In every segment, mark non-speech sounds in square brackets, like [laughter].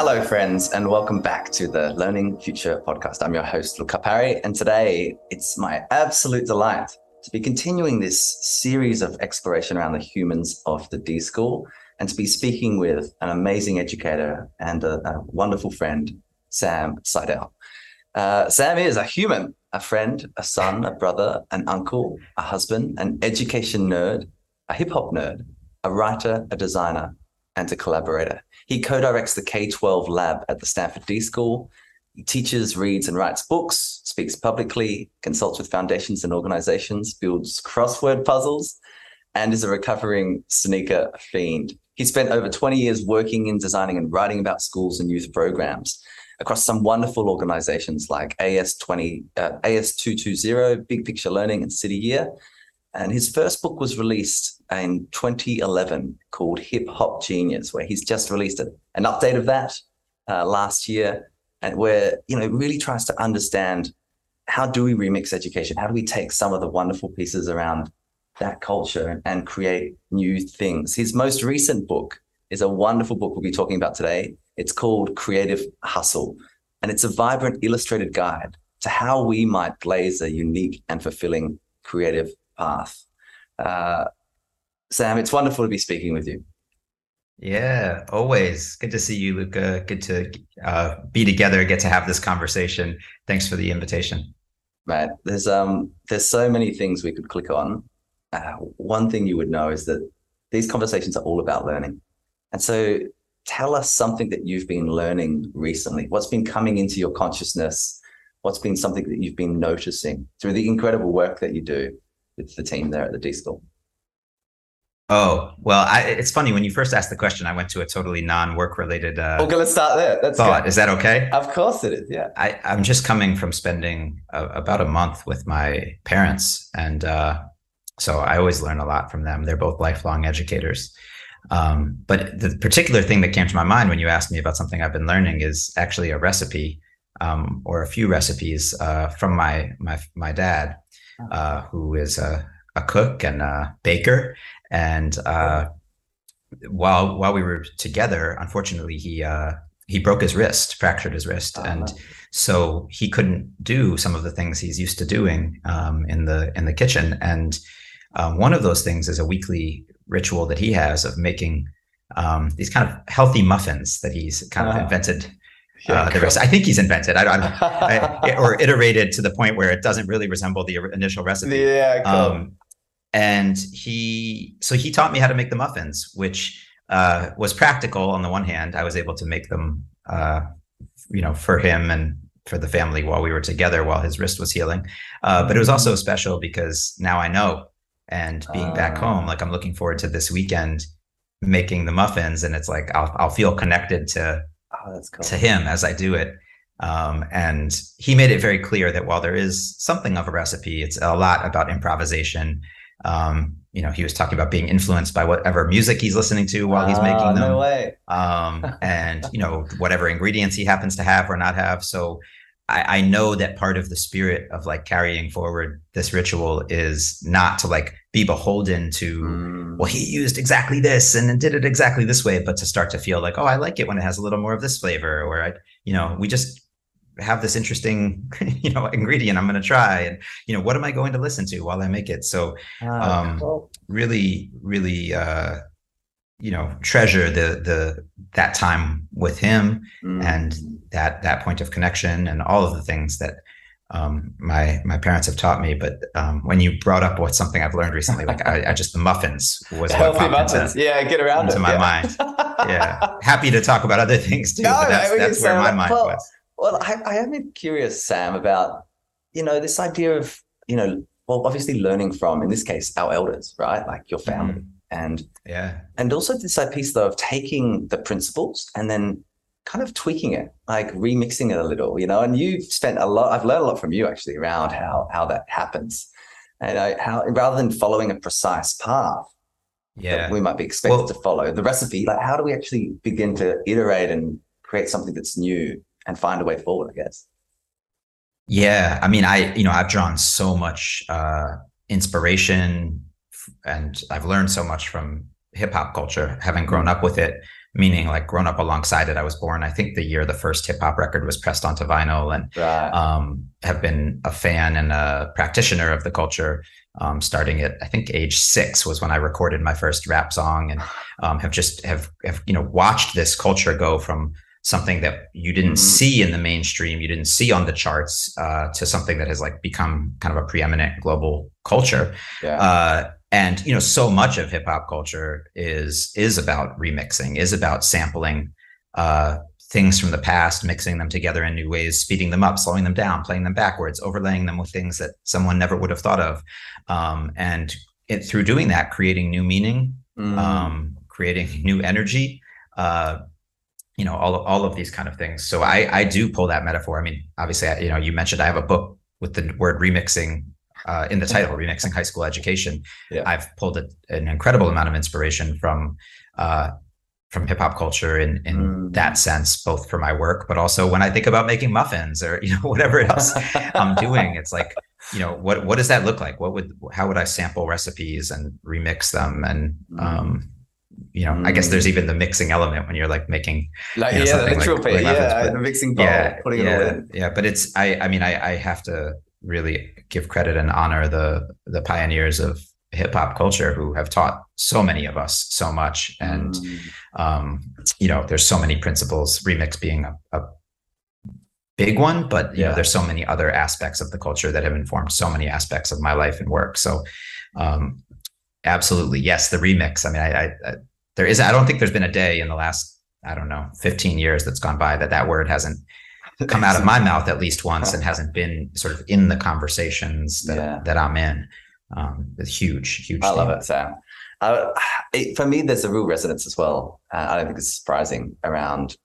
Hello, friends, and welcome back to the Learning Future podcast. I'm your host, Luca Parry, and today it's my absolute delight to be continuing this series of exploration around the humans of the D School and to be speaking with an amazing educator and a, a wonderful friend, Sam Seidel. Uh, Sam is a human, a friend, a son, a brother, an uncle, a husband, an education nerd, a hip hop nerd, a writer, a designer, and a collaborator. He co directs the K 12 lab at the Stanford D School. He teaches, reads, and writes books, speaks publicly, consults with foundations and organizations, builds crossword puzzles, and is a recovering sneaker fiend. He spent over 20 years working in designing and writing about schools and youth programs across some wonderful organizations like AS20, uh, AS220, Big Picture Learning, and City Year. And his first book was released in 2011 called Hip Hop Genius, where he's just released a, an update of that uh, last year, and where you know really tries to understand how do we remix education? How do we take some of the wonderful pieces around that culture and create new things? His most recent book is a wonderful book we'll be talking about today. It's called Creative Hustle, and it's a vibrant illustrated guide to how we might blaze a unique and fulfilling creative path. Uh, Sam, it's wonderful to be speaking with you. Yeah, always good to see you, Luca. Good to uh, be together, get to have this conversation. Thanks for the invitation. Right, there's um, there's so many things we could click on. Uh, one thing you would know is that these conversations are all about learning, and so tell us something that you've been learning recently. What's been coming into your consciousness? What's been something that you've been noticing through the incredible work that you do with the team there at the D School? Oh well, I, it's funny when you first asked the question. I went to a totally non-work related. Uh, okay, let's start there. That's thought. Good. Is that okay? Of course it is. Yeah. I, I'm just coming from spending a, about a month with my parents, and uh, so I always learn a lot from them. They're both lifelong educators. Um, but the particular thing that came to my mind when you asked me about something I've been learning is actually a recipe um, or a few recipes uh, from my my my dad. Uh, who is a, a cook and a baker and uh, while while we were together, unfortunately, he uh, he broke his wrist, fractured his wrist, uh-huh. and so he couldn't do some of the things he's used to doing um, in the in the kitchen. And um, one of those things is a weekly ritual that he has of making um, these kind of healthy muffins that he's kind uh-huh. of invented. Yeah, uh, the rest, I think he's invented, I, I, I, [laughs] or iterated to the point where it doesn't really resemble the initial recipe. Yeah, cool. Um, and he so he taught me how to make the muffins which uh, was practical on the one hand. I was able to make them uh, you know for him and for the family while we were together while his wrist was healing. Uh, but it was also special because now i know and being back home like i'm looking forward to this weekend making the muffins and it's like i'll, I'll feel connected to oh, cool. to him as i do it um, and he made it very clear that while there is something of a recipe it's a lot about improvisation um, you know, he was talking about being influenced by whatever music he's listening to while he's making ah, them. No way. um, [laughs] and you know, whatever ingredients he happens to have or not have. So I, I know that part of the spirit of like carrying forward this ritual is not to like be beholden to, mm. well, he used exactly this and did it exactly this way, but to start to feel like, oh, I like it when it has a little more of this flavor, or I, you know, we just have this interesting [laughs] you know ingredient i'm going to try and you know what am i going to listen to while i make it so ah, um cool. really really uh you know treasure the the that time with him mm. and that that point of connection and all of the things that um, my my parents have taught me. But um, when you brought up what's something I've learned recently, like I, I just the muffins was what popped muffins. Into, yeah, get around into it. my yeah. mind. Yeah, happy to talk about other things too. No, but that's, that's where my mind well, was. Well, I, I am curious, Sam, about you know this idea of you know well obviously learning from in this case our elders, right? Like your family, mm. and yeah, and also this idea piece though of taking the principles and then kind of tweaking it, like remixing it a little, you know. And you've spent a lot. I've learned a lot from you actually around how how that happens, and I, how rather than following a precise path, yeah, we might be expected well, to follow the recipe. Like, how do we actually begin to iterate and create something that's new and find a way forward, I guess. Yeah, I mean, I you know I've drawn so much uh, inspiration, and I've learned so much from hip hop culture, having grown up with it. Meaning like grown up alongside it. I was born, I think, the year the first hip hop record was pressed onto vinyl, and Right. um, have been a fan and a practitioner of the culture. Um, starting at I think age six was when I recorded my first rap song, and [sighs] um, have just have have you know watched this culture go from something that you didn't Mhm. see in the mainstream, you didn't see on the charts, uh, to something that has like become kind of a preeminent global culture. yeah. Uh, and you know, so much of hip hop culture is is about remixing, is about sampling uh, things from the past, mixing them together in new ways, speeding them up, slowing them down, playing them backwards, overlaying them with things that someone never would have thought of, um, and it, through doing that, creating new meaning, Mm. um, creating [laughs] new energy. Uh, you know, all all of these kind of things. So I I do pull that metaphor. I mean, obviously, I, you know, you mentioned I have a book with the word remixing uh, in the title, remixing high school education. Yeah. I've pulled a, an incredible amount of inspiration from uh, from hip hop culture in in Mm. that sense, both for my work, but also when I think about making muffins or [laughs] you know whatever else I'm doing. It's like you know what what does that look like? What would how would I sample recipes and remix them and um, you know I guess there's even the mixing element when you're like making like you know, yeah, the like- literal like muffins, yeah, but- mixing bowl, yeah putting it all in. yeah but it's I I mean I I have to really give credit and honor the the pioneers of hip hop culture who have taught so many of us so much and Mm. um you know there's so many principles remix being a, a big one but you Yeah. know there's so many other aspects of the culture that have informed so many aspects of my life and work so um absolutely yes the remix i mean i, I, I there is i don't think there's been a day in the last i don't know 15 years that's gone by that that word hasn't come out of my mouth at least once and hasn't been sort of in the conversations that, Yeah. that i'm in um it's huge huge I love it, Sam. Uh, it, for me, there's a real resonance as well. Uh, I don't think it's surprising around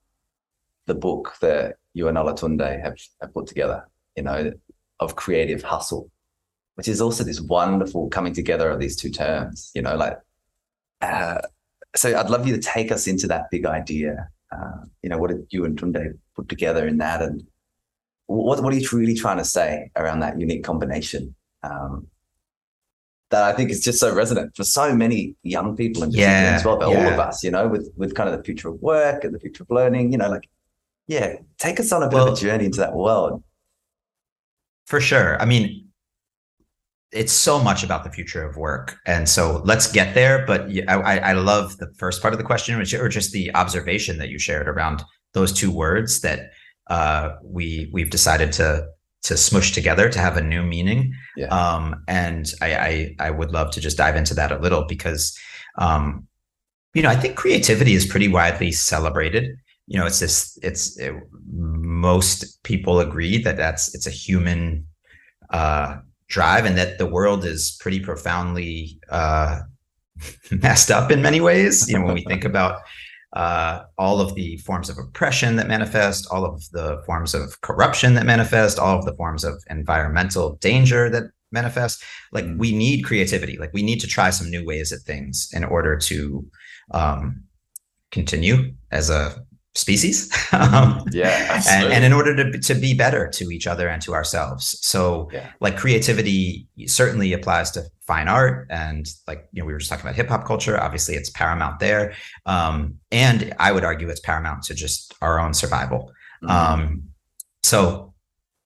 the book that you and Olatunde have, have put together, you know, of creative hustle, which is also this wonderful coming together of these two terms, you know, like, uh, so I'd love you to take us into that big idea. Uh, you know, what did you and Tunde put together in that? And what, what are you really trying to say around that unique combination? Um, that I think is just so resonant for so many young people particular Yeah, as well, but all of us, you know, with with kind of the future of work and the future of learning, you know, like, yeah, take us on a bit Well- of a journey into that world. For sure. I mean, it's so much about the future of work, and so let's get there. But I, I I love the first part of the question, which or just the observation that you shared around those two words that uh, we we've decided to to smush together to have a new meaning. Yeah. Um, and I, I I would love to just dive into that a little because, um, you know, I think creativity is pretty widely celebrated. You know, it's this. It's it, most people agree that that's it's a human uh, drive, and that the world is pretty profoundly uh, [laughs] messed up in many ways. You know, when we [laughs] think about uh, all of the forms of oppression that manifest, all of the forms of corruption that manifest, all of the forms of environmental danger that manifest. Like Mm. we need creativity. Like we need to try some new ways at things in order to um, continue as a species. [laughs] um, Yeah, and, and in order to, to be better to each other and to ourselves. So Yeah. like creativity certainly applies to fine art and like, you know, we were just talking about hip hop culture. Obviously it's paramount there. Um, and I would argue it's paramount to just our own survival. Mm. Um, so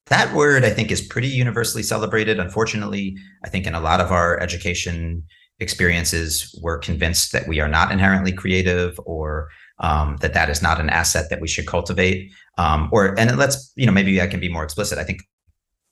that word I think is pretty universally celebrated. Unfortunately, I think in a lot of our education experiences, we're convinced that we are not inherently creative or um, that that is not an asset that we should cultivate. Um, or and let's you know maybe I can be more explicit. I think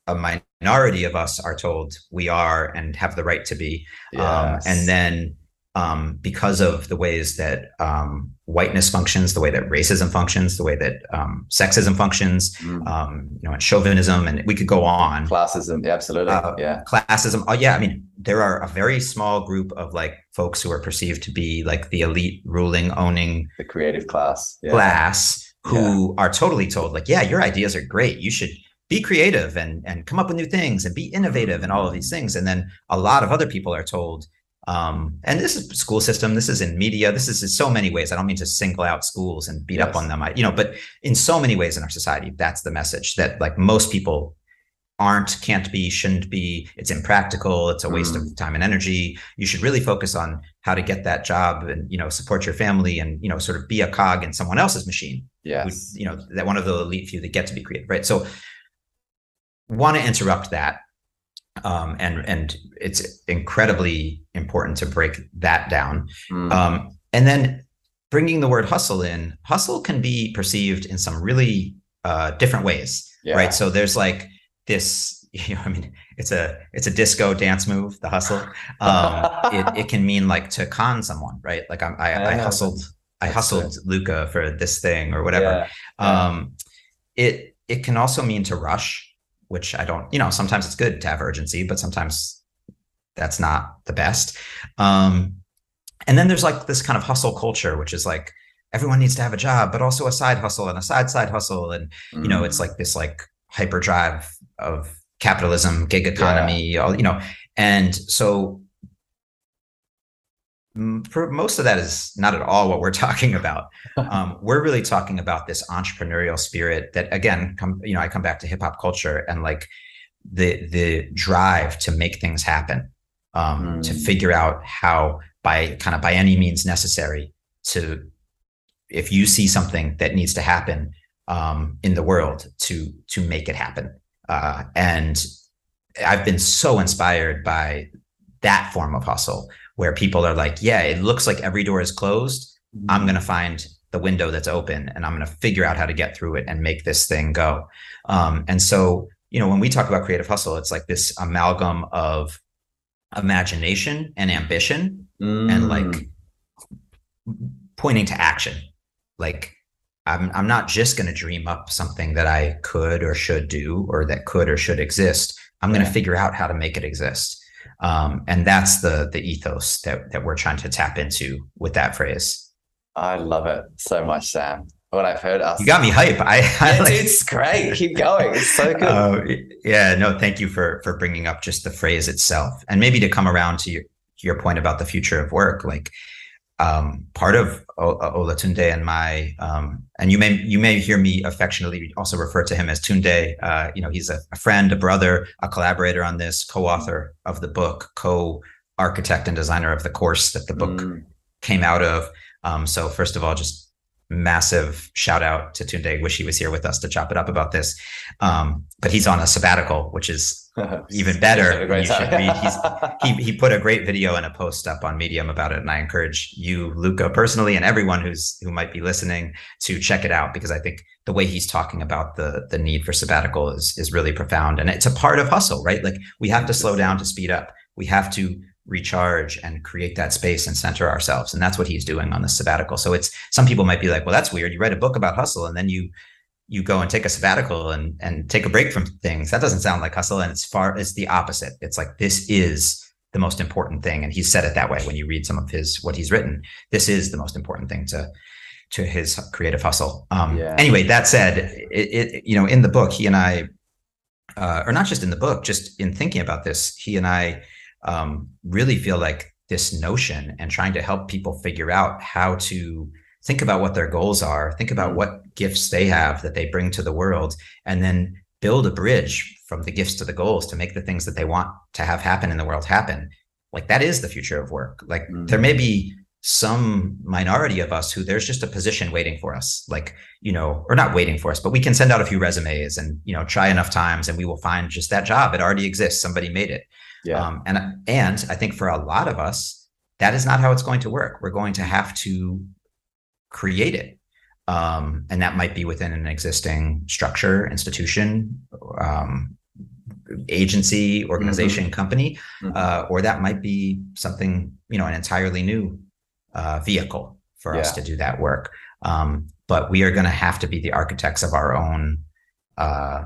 a minority of us are told we are and have the right to be, um, and then um, because of the ways that um, whiteness functions, the way that racism functions, the way that um, sexism functions, Mm. um, you know, and chauvinism, and we could go on. classism, absolutely, Uh, yeah, Classism. Oh yeah, I mean, there are a very small group of like folks who are perceived to be like the elite, ruling, owning the creative class, yeah. class who are totally told like, yeah, your ideas are great. You should be creative and and come up with new things and be innovative and all of these things. And then a lot of other people are told, um, and this is school system, this is in media, this is in so many ways. I don't mean to single out schools and beat up on them. I, you know, but in so many ways in our society, that's the message that like most people aren't, can't be, shouldn't be, it's impractical, it's a waste mm. of time and energy. You should really focus on how to get that job and, you know, support your family and, you know, sort of be a cog in someone else's machine. Yeah. You know, that one of the elite few that get to be creative, right? So want to interrupt that. Um, and and it's incredibly important to break that down. Mm. Um, and then bringing the word hustle in, hustle can be perceived in some really uh, different ways, yeah. right? So there's like this [laughs] you know i mean it's a it's a disco dance move the hustle um [laughs] it, it can mean like to con someone right like I'm, i i, I hustled i hustled luca for this thing or whatever yeah. um it it can also mean to rush which i don't you know sometimes it's good to have urgency but sometimes that's not the best um and then there's like this kind of hustle culture which is like everyone needs to have a job but also a side hustle and a side side hustle and you know it's mm. like this like hyperdrive of capitalism, gig economy, yeah. all you know, and so for most of that is not at all what we're [laughs] talking about. [laughs] Um, we're really talking about this entrepreneurial spirit that, again, come you know, I come back to hip hop culture and like the the drive to make things happen, um, mm. to figure out how by kind of by any means necessary to if you see something that needs to happen um, in the world to to make it happen uh, and I've been so inspired by that form of hustle where people are like, yeah, it looks like every door is closed. Mm-hmm. I'm going to find the window that's open and I'm going to figure out how to get through it and make this thing go. Um, and so, you know, when we talk about creative hustle, it's like this amalgam of imagination and ambition mm. and like pointing to action. Like I'm, I'm not just going to dream up something that I could or should do or that could or should exist. I'm going to figure out how to make it exist. Um, and that's the the ethos that that we're trying to tap into with that phrase. I love it so much, Sam. When I've heard us, you got me hype. I, [laughs] I like, it's great. Keep going. It's so [laughs] good. Uh, yeah, no, thank you for for bringing up just the phrase itself, and maybe to come around to your your point about the future of work. Like, um, part of uh, Olatunde and my, um, and you may you may hear me affectionately also refer to him as Tunde. Uh, you know, he's a, a, friend, a brother, a collaborator on this, co-author of the book, co-architect and designer of the course that the book mm. came out of. Um, so first of all, just massive shout out to Tunde. Wish he was here with us to chop it up about this. Um, but he's on a sabbatical, which is [laughs] even better. you should read. He's, [laughs] he he put a great video and a post up on Medium about it, and I encourage you, Luca, personally, and everyone who's who might be listening to check it out because I think the way he's talking about the the need for sabbatical is is really profound, and it's a part of hustle, right? Like we have to slow down to speed up. We have to recharge and create that space and center ourselves. And that's what he's doing on the sabbatical. So it's some people might be like, well, that's weird. You write a book about hustle and then you you go and take a sabbatical and and take a break from things. That doesn't sound like hustle. And it's far it's the opposite. It's like this is the most important thing. And he's said it that way when you read some of his what he's written. This is the most important thing to to his creative hustle. Um, yeah. Anyway, that said, it, it, you know in the book he and I, uh, or not just in the book, just in thinking about this, he and I um, really feel like this notion and trying to help people figure out how to think about what their goals are, think about mm. what gifts they have that they bring to the world, and then build a bridge from the gifts to the goals to make the things that they want to have happen in the world happen. Like that is the future of work. Like mm-hmm. there may be some minority of us who there's just a position waiting for us like you know or not waiting for us but we can send out a few resumes and you know try enough times and we will find just that job it already exists somebody made it yeah. Um, and and I think for a lot of us, that is not how it's going to work. We're going to have to create it, um, and that might be within an existing structure, institution, um, agency, organization, mm-hmm. company, mm-hmm. Uh, or that might be something you know an entirely new uh, vehicle for yeah. us to do that work. Um, but we are going to have to be the architects of our own uh,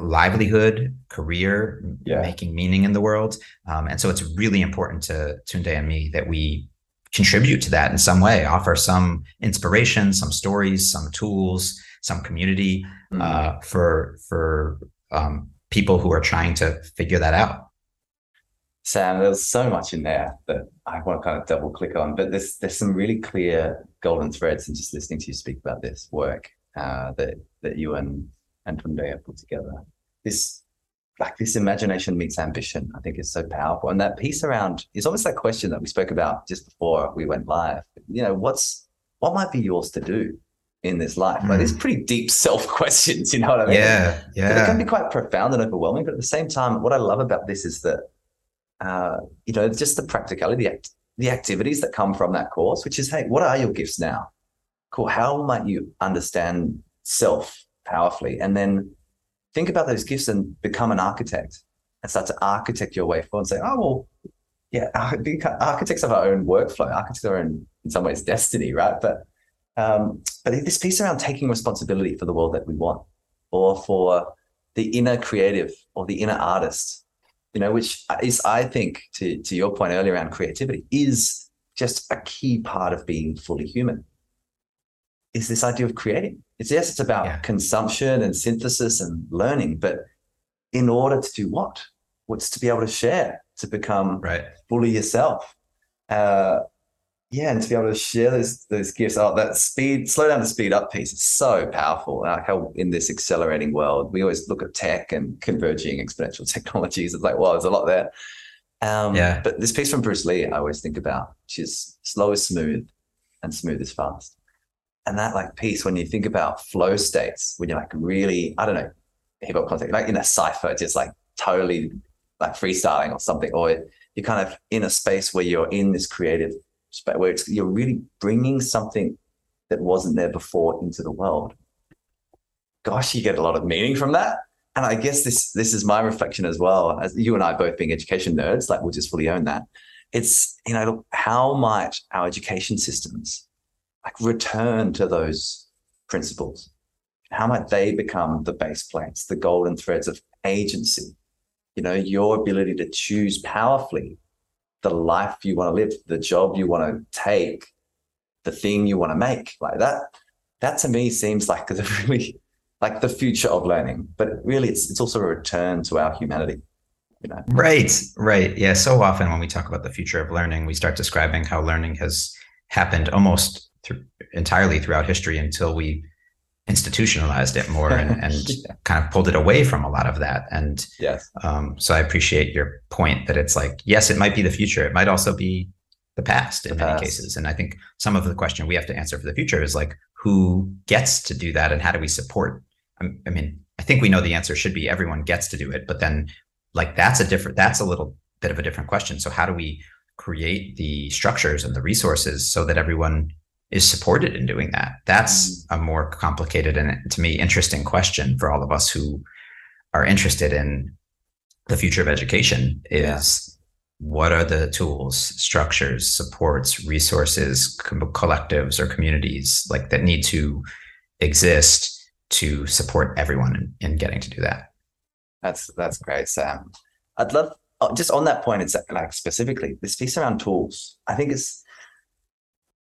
livelihood, career, yeah. making meaning in the world. Um, and so it's really important to Tunde and me that we contribute to that in some way, offer some inspiration, some stories, some tools, some community mm-hmm. uh, for for um, people who are trying to figure that out. Sam, there's so much in there that I want to kind of double click on, but there's there's some really clear golden threads in just listening to you speak about this work uh, that that you and and Tunde put together. This like this imagination meets ambition, I think is so powerful. And that piece around is almost that question that we spoke about just before we went live. You know, what's what might be yours to do in this life? Mm. Like these hmm. pretty deep [laughs] self questions, you know what I mean? Yeah. Yeah. But it can be quite profound and overwhelming. But at the same time, what I love about this is that uh, you know, just the practicality, the, act- the activities that come from that course, which is, hey, what are your gifts now? Cool. How might you understand self powerfully? And then think about those gifts and become an architect and start to architect your way forward and say, oh, well, yeah, [laughs] architects of our own workflow, architects are in, in some ways destiny, right? But um, but this piece around taking responsibility for the world that we want, or for the inner creative or the inner artist, you know, which is, I think, to to your point earlier around creativity, is just a key part of being fully human. Is this idea of creating? It's yes, it's about yeah. consumption and synthesis and learning, but in order to do what? What's to be able to share, to become right. fully yourself. Uh, yeah, and to be able to share those those gifts. Oh, that speed, slow down the speed up piece is so powerful. Like how in this accelerating world, we always look at tech and converging exponential [laughs] technologies. It's like, well, there's a lot there. Um, yeah. But this piece from Bruce Lee, I always think about, which is slow is smooth, and smooth is fast and that like piece when you think about flow states when you're like really i don't know hip hop context like in a cipher just like totally like freestyling or something or you're kind of in a space where you're in this creative space where it's you're really bringing something that wasn't there before into the world. Gosh you get a lot of meaning from that. And i guess this this is my reflection as well as you and i both being education nerds like we'll just fully own that. It's you know how might our education systems like return to those principles. How might they become the base plates, the golden threads of agency? You know, your ability to choose powerfully the life you want to live, the job you want to take, the thing you want to make. Like that, that to me seems like the [laughs] really like the future of learning. But really it's it's also a return to our humanity. You know? Right, right. Yeah. So often when we talk about the future of learning, we start describing how learning has happened almost th- entirely throughout history until we institutionalized it more and, [laughs] and yeah. kind of pulled it away from a lot of that. And yes, um, so I appreciate your point that it's like, yes, it might be the future. It might also be the past in the many cases. And I think some of the question we have to answer for the future is like, who gets to do that and how do we support? I mean, I think we know the answer should be everyone gets to do it, but then like that's a different, that's a little bit of a different question. So how do we create the structures and the resources so that everyone is supported in doing that? That's mm. a more complicated and to me interesting question for all of us who are interested in the future of education is yeah. what are the tools, structures, supports, resources, collectives or communities like that need to exist to support everyone in, in getting to do that? That's that's great, Sam. I'd love oh, just on that point, it's like specifically this piece around tools. I think it's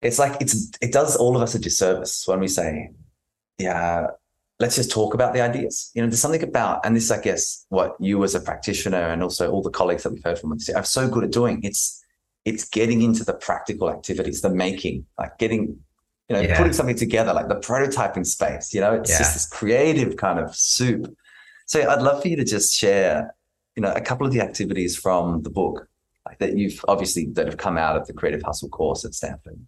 it's like it's it does all of us a disservice when we say, yeah, let's just talk about the ideas. You know, there's something about, and this, I guess, what you as a practitioner and also all the colleagues that we've heard from are so good at doing. It's it's getting into the practical activities, the making, like getting, you know, yeah. putting something together, like the prototyping space. You know, it's yeah. just this creative kind of soup. So I'd love for you to just share, you know, a couple of the activities from the book like that you've obviously that have come out of the creative hustle course at Stanford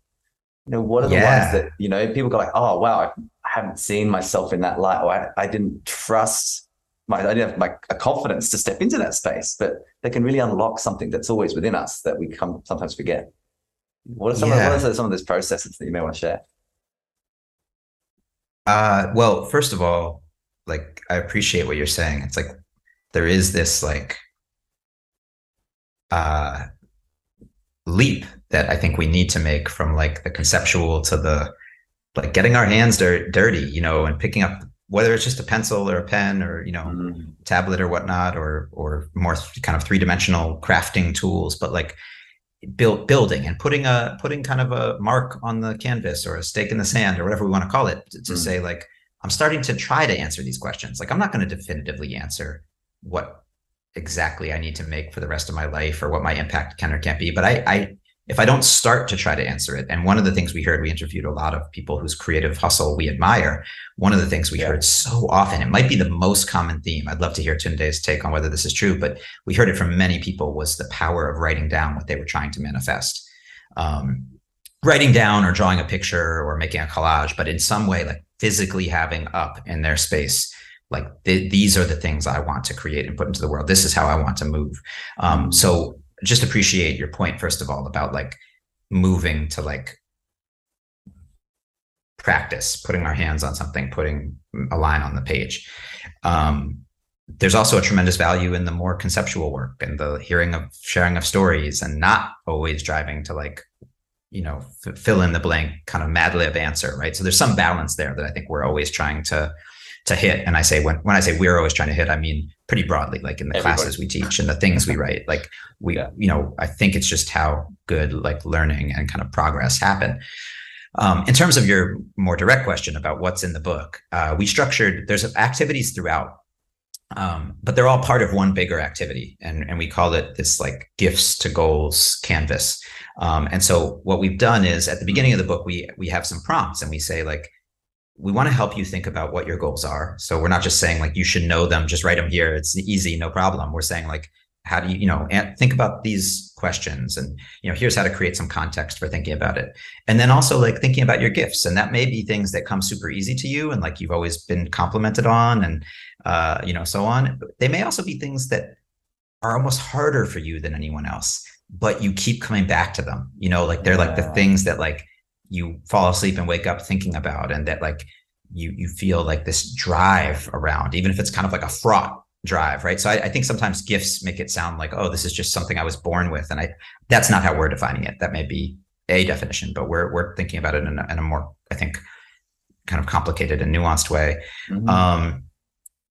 you know, what are the yeah. ones that, you know, people go like, oh, wow, I haven't seen myself in that light, or I, I didn't trust my, I didn't have my a confidence to step into that space, but they can really unlock something that's always within us that we come sometimes forget. What are some, yeah. of, what are some of those processes that you may want to share? Uh, well, first of all, like I appreciate what you're saying. It's like there is this like uh leap that I think we need to make from like the conceptual to the like getting our hands dir- dirty, you know, and picking up whether it's just a pencil or a pen or you know mm-hmm. tablet or whatnot or or more kind of three dimensional crafting tools, but like build building and putting a putting kind of a mark on the canvas or a stake in the sand or whatever we want to call it to, to mm-hmm. say like I'm starting to try to answer these questions. Like I'm not going to definitively answer what exactly I need to make for the rest of my life or what my impact can or can't be. But I, I if I don't start to try to answer it, and one of the things we heard, we interviewed a lot of people whose creative hustle we admire. One of the things we yeah. heard so often, it might be the most common theme. I'd love to hear Tunde's take on whether this is true, but we heard it from many people was the power of writing down what they were trying to manifest. Um, writing down or drawing a picture or making a collage, but in some way, like physically having up in their space like th- these are the things i want to create and put into the world. This is how i want to move. Um, so just appreciate your point first of all about like moving to like practice putting our hands on something putting a line on the page. Um, there's also a tremendous value in the more conceptual work and the hearing of sharing of stories and not always driving to like you know f- fill in the blank kind of mad lib answer right? So there's some balance there that i think we're always trying to to hit and i say when when i say we're always trying to hit i mean pretty broadly like in the Everybody. classes we teach and the things we write like we yeah. you know i think it's just how good like learning and kind of progress happen um, in terms of your more direct question about what's in the book uh, we structured there's activities throughout um, but they're all part of one bigger activity and, and we call it this like gifts to goals canvas um, and so what we've done is at the beginning of the book we we have some prompts and we say like we want to help you think about what your goals are. So we're not just saying like you should know them, just write them here. It's easy, no problem. We're saying like, how do you, you know, think about these questions and, you know, here's how to create some context for thinking about it. And then also like thinking about your gifts. And that may be things that come super easy to you and like you've always been complimented on and, uh, you know, so on. They may also be things that are almost harder for you than anyone else, but you keep coming back to them, you know, like they're like the things that like, you fall asleep and wake up thinking about and that like you you feel like this drive around even if it's kind of like a fraught drive right? So I, I, think sometimes gifts make it sound like oh this is just something i was born with and i that's not how we're defining it. That may be a definition but we're we're thinking about it in a, in a more i think kind of complicated and nuanced way. Mm-hmm. um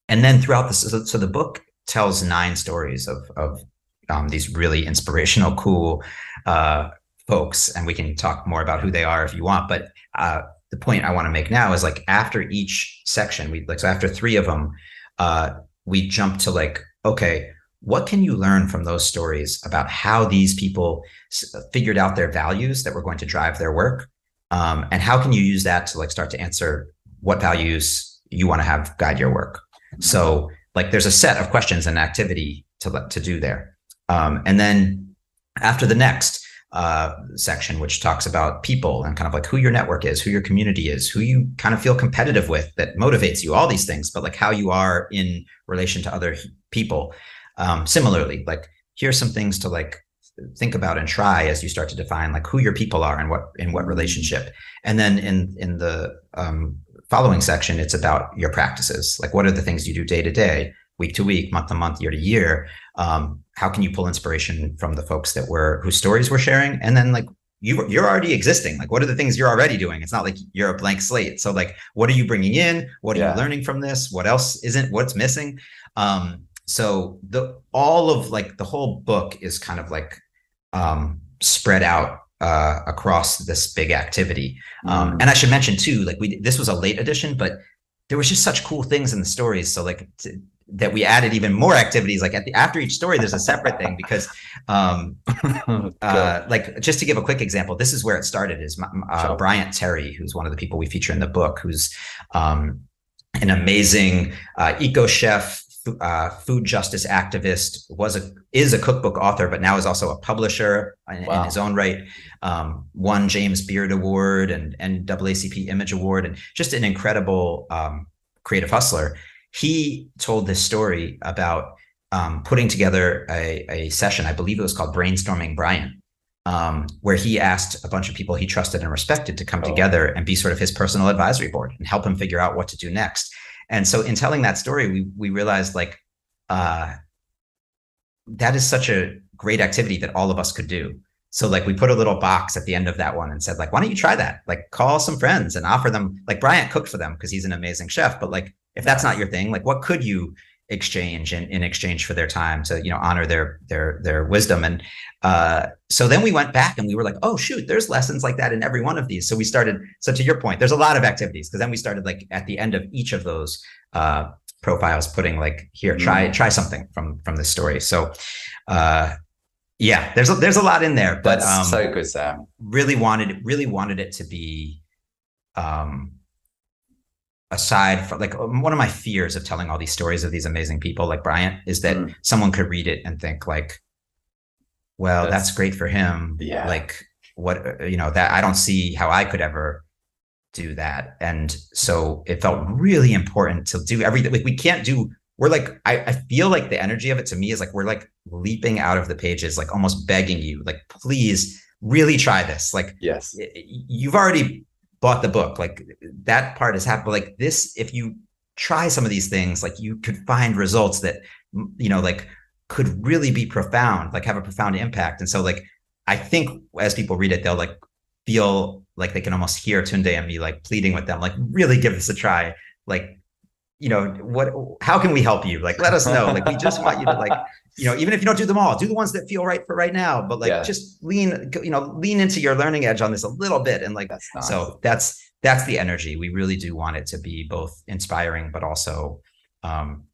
and then throughout this so, so, the book tells nine stories of of um, these really inspirational cool uh folks, and we can talk more about who they are if you want. But uh, the point I want to make now is like after each section, we like so after three of them, uh, we jump to like okay, what can you learn from those stories about how these people figured out their values that were going to drive their work, um, and how can you use that to like start to answer what values you want to have guide your work. So like there's a set of questions and activity to to do there, um, and then after the next uh, section, which talks about people and kind of like who your network is, who your community is, who you kind of feel competitive with that motivates you, all these things, but like how you are in relation to other people. Um, similarly, like here's some things to like think about and try as you start to define like who your people are and what in what relationship. And then in in the um, following section, it's about your practices. Like what are the things you do day to day, week to week, month to month, year to year. Um, how can you pull inspiration from the folks that were whose stories we're sharing? And then like you you're already existing. Like what are the things you're already doing? It's not like you're a blank slate. So like what are you bringing in? What are yeah. you learning from this? What else isn't? What's missing? Um so the all of like the whole book is kind of like um spread out uh across this big activity. Um mm. and i should mention too like we this was a late edition but there was just such cool things in the stories. So like to, that we added even more activities like at the after each story there's a separate thing because um [laughs] uh, like just to give a quick example this is where it started is uh, sure. bryant terry who's one of the people we feature in the book who's um an amazing uh, eco chef uh, food justice activist was a is a cookbook author but now is also a publisher in, wow. in his own right um, won james beard award and naacp image award and just an incredible um, creative hustler he told this story about um, putting together a, a, session. I believe it was called Brainstorming Brian, um, where he asked a bunch of people he trusted and respected to come oh. together and be sort of his personal advisory board and help him figure out what to do next. And so, in telling that story, we we realized like uh, that is such a great activity that all of us could do. So like we put a little box at the end of that one and said like, why don't you try that? Like call some friends and offer them. Like Bryant cooked for them because he's an amazing chef, but like if that's not your thing, like what could you exchange in, in exchange for their time to you know honor their their their wisdom and uh, so then we went back and we were like oh shoot there's lessons like that in every one of these so we started so to your point there's a lot of activities because then we started like at the end of each of those uh, profiles putting like here try mm. try something from from this story so uh, yeah, there's a, there's a lot in there, but That's um, so good, Sam. really wanted it really wanted it to be um aside from like one of my fears of telling all these stories of these amazing people like Bryant is that Mm. someone could read it and think like well that's, That's- great for him Yeah. like what uh, you know that I don't see how I could ever do that and so it felt really important to do everything like we can't do we're like I, I feel like the energy of it to me is like we're like leaping out of the pages like almost begging you like please really try this like Yes. you've already bought the book. Like that part is happening but like this if you try some of these things like you could find results that you know like could really be profound like have a profound impact. And so like i think as people read it they'll like feel like they can almost hear tunde and me like pleading with them like really give this a try. Like you know what how can we help you like let us know like we just want you to like you know even if you don't do them all do the ones that feel right for right now but like Yeah. just lean you know lean into your learning edge on this a little bit and like That's nice. so that's that's the energy we really do want it to be both inspiring but also um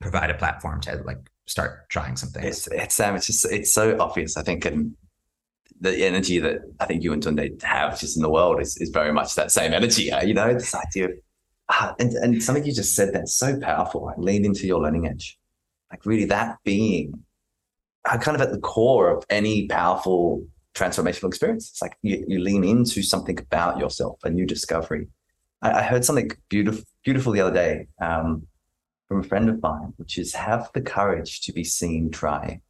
provide a platform to like start trying some things It's it's Sam. It's just it's so obvious. I think, and the energy that I think you and Tunde have just in the world is is very much that same energy. uh, You know, this idea of ah, and and something you just said that's so powerful. Like lean into your learning edge, like really that being uh, kind of at the core of any powerful transformational experience. It's like you, you lean into something about yourself, a new discovery. I, I heard something beautiful beautiful the other day. Um, from a friend of mine, which is have the courage to be seen trying.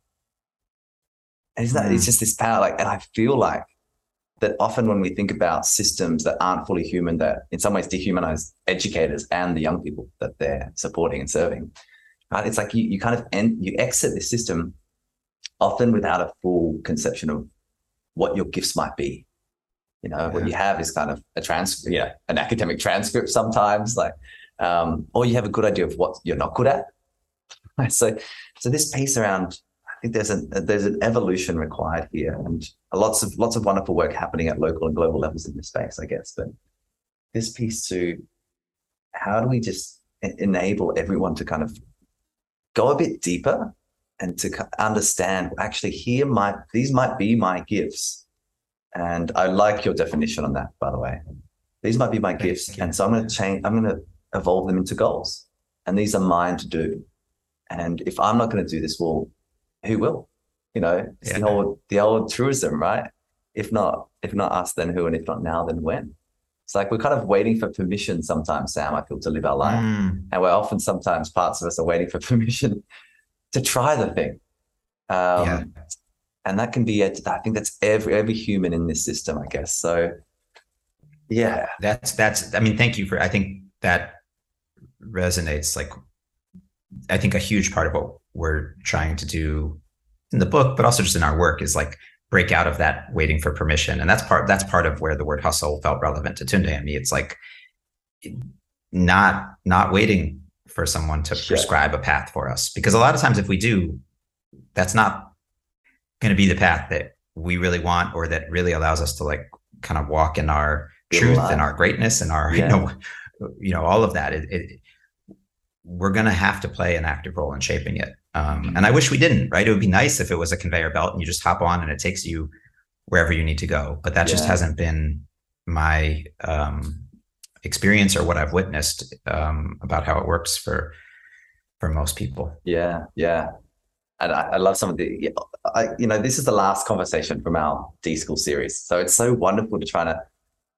And isn't that, it's just this power, like, and I feel like that often when we think about systems that aren't fully human, that in some ways dehumanize educators and the young people that they're supporting and serving, right? It's like you, you kind of end, you exit this system often without a full conception of what your gifts might be. You know, what you have is kind of a trans, you know, an academic transcript sometimes, like, um, or you have a good idea of what you're not good at. [laughs] So, so this piece around, I think there's an there's an evolution required here, and lots of lots of wonderful work happening at local and global levels in this space, I guess. But this piece to how do we just enable everyone to kind of go a bit deeper and to understand actually here might these might be my gifts, and I like your definition on that, by the way. These might be my gifts, and so I'm going to change. I'm going to evolve them into goals, and these are mine to do. And if I'm not going to do this, well, who will? You know, it's the old the old truism, right? If not, if not us, then who? And if not now, then when? It's like we're kind of waiting for permission sometimes, Sam. I feel to live our life, Mm, and we're often sometimes parts of us are waiting for [laughs] permission to try the thing. Um, yeah and that can be a, I think that's every every human in this system, I guess. So, yeah, that's that's i mean thank you for i think that resonates like i think a huge part of what we're trying to do in the book but also just in our work is like break out of that waiting for permission. And that's part that's part of where the word hustle felt relevant to tunde. And me it's like not not waiting for someone to Sure. prescribe a path for us. Because a lot of times if we do that's not going to be the path that we really want or that really allows us to like kind of walk in our truth and our greatness and our Yeah. you know you know all of that. It, it we're going to have to play an active role in shaping it um, and i wish we didn't right? It would be nice if it was a conveyor belt and you just hop on and it takes you wherever you need to go. But that just hasn't been my um, experience or what i've witnessed um, about how it works for for most people. Yeah, yeah. And I, I love some of the, I, you know, this is the last conversation from our D School series. So it's so wonderful to try to,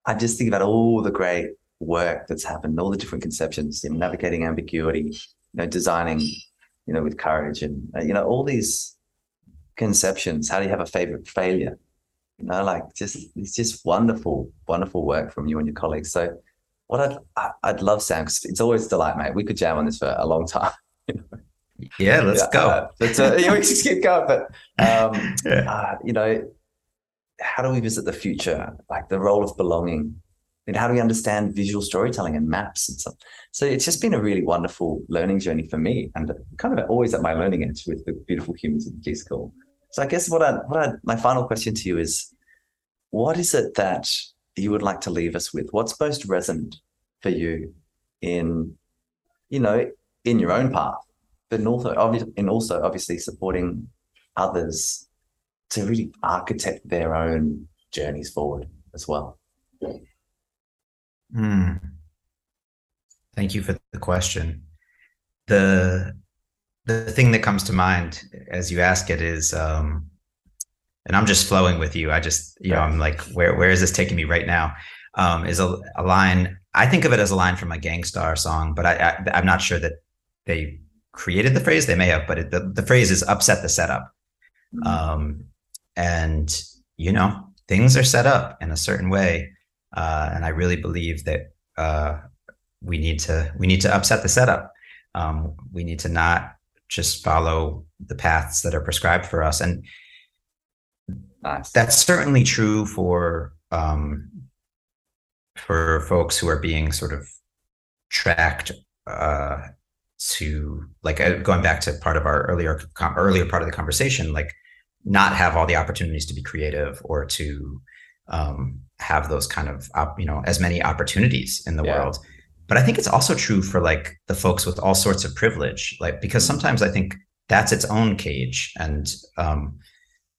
I just think about all the great work that's happened, all the different conceptions in navigating ambiguity, you know, designing, you know, with courage and, uh, you know, all these conceptions. How do you have a favorite failure? You know, like just, it's just wonderful, wonderful work from you and your colleagues. So what I'd, I'd love, Sam, because it's always a delight, mate. We could jam on this for a long time. [laughs] yeah let's Yeah, go uh, but uh, yeah, we just keep going. But um, [laughs] Yeah. uh, you know, how do we visit the future? Like the role of belonging, and how do we understand visual storytelling and maps and stuff? So it's just been a really wonderful learning journey for me, and kind of always at my learning edge with the beautiful humans at the D School. So I guess what I, what I, my final question to you is, what is it that you would like to leave us with? What's most resonant for you in, you know, in your own path, but also and also obviously supporting others to really architect their own journeys forward as well? Hmm. Thank you for the question. The the thing that comes to mind as you ask it is um and I'm just flowing with you. I just, you know, I'm like, where where is this taking me right now? Um, is a, a line. I think of it as a line from a Gang Starr song, but I, I am not sure that they created the phrase. They may have, but it, the the phrase is upset the setup. Mm-hmm. Um, and you know, things are set up in a certain way, uh, and I really believe that uh, we need to we need to upset the setup. Um, we need to not just follow the paths that are prescribed for us, and That's certainly true for um, for folks who are being sort of tracked uh, to like uh, going back to part of our earlier earlier part of the conversation, like not have all the opportunities to be creative or to um, have those kind of you know as many opportunities in the yeah. world. But I think it's also true for like the folks with all sorts of privilege, like because mm-hmm. sometimes I think that's its own cage and um,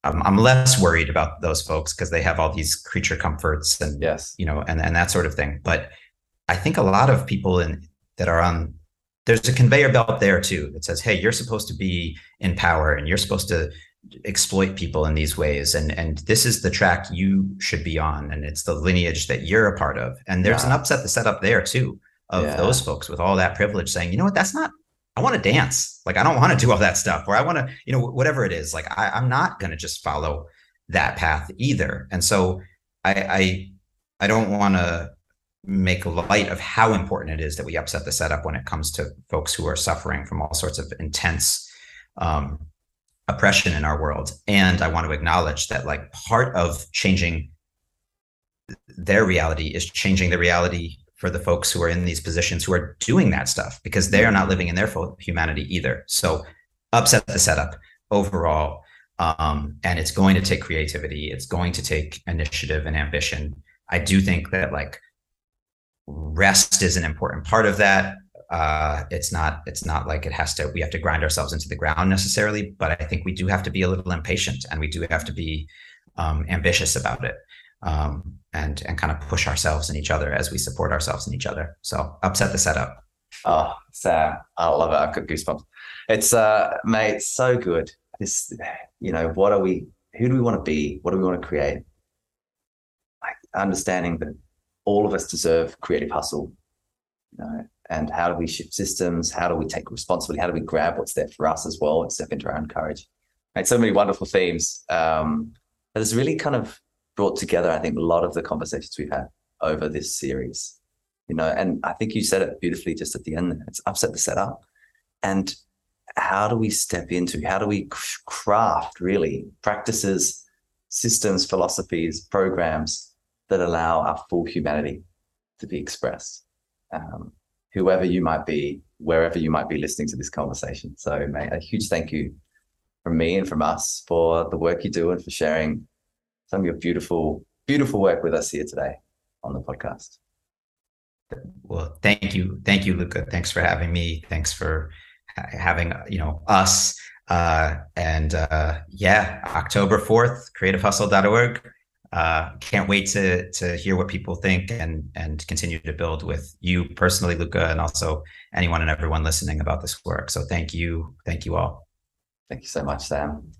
I'm, I'm less worried about those folks because they have all these creature comforts and yes, you know, and and that sort of thing. But I think a lot of people in that are on there's a conveyor belt there too that says, hey, you're supposed to be in power and you're supposed to exploit people in these ways and and this is the track you should be on and it's the lineage that you're a part of and there's yeah. an upset the setup there too of yeah. those folks with all that privilege saying you know what that's not I want to dance. Like I don't want to do all that stuff. Or I want to, you know, whatever it is. Like I, I'm not going to just follow that path either. And so I I, I don't want to make light of how important it is that we upset the setup when it comes to folks who are suffering from all sorts of intense um, oppression in our world. And I want to acknowledge that like part of changing their reality is changing the reality for the folks who are in these positions who are doing that stuff because they are not living in their full humanity either. So upset the setup overall. Um, and it's going to take creativity. It's going to take initiative and ambition. I do think that like rest is an important part of that. Uh, it's not it's not like it has to we have to grind ourselves into the ground necessarily, but I think we do have to be a little impatient and we do have to be um, ambitious about it um, and and kind of push ourselves and each other as we support ourselves and each other. So upset the setup. Oh, Sam, I love it. I've got goosebumps. It's uh, mate, so good. This, you know, what are we? Who do we want to be? What do we want to create? Like understanding that all of us deserve creative hustle. You know, and how do we shift systems? How do we take responsibility? How do we grab what's there for us as well and step into our own courage? Made so many wonderful themes. Um, but it's really kind of brought together, I think, a lot of the conversations we've had over this series. You know, and I think you said it beautifully just at the end. It's upset the setup. And how do we step into, how do we craft really practices, systems, philosophies, programs that allow our full humanity to be expressed? Um, whoever you might be, wherever you might be listening to this conversation. So, mate, a huge thank you from me and from us for the work you do and for sharing some of your beautiful, beautiful work with us here today on the podcast. Well, thank you. Thank you, Luca. Thanks for having me. Thanks for having, you know, us. Uh, and uh, yeah, October 4th, creativehustle.org. Uh, can't wait to to hear what people think and and continue to build with you personally, Luca, and also anyone and everyone listening about this work. So thank you, thank you all. Thank you so much, Sam.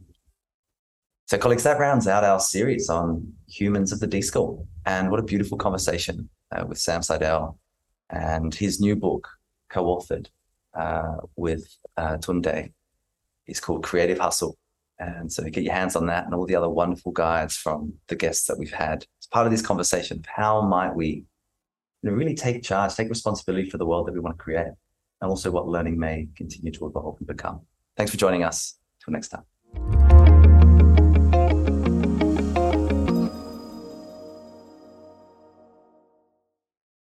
So, colleagues, that rounds out our series on humans of the D School. And what a beautiful conversation uh, with Sam Seidel and his new book, co authored uh, with uh, Tunde. It's called Creative Hustle. And so, get your hands on that and all the other wonderful guides from the guests that we've had as part of this conversation. of How might we really take charge, take responsibility for the world that we want to create, and also what learning may continue to evolve and become? Thanks for joining us. Till next time.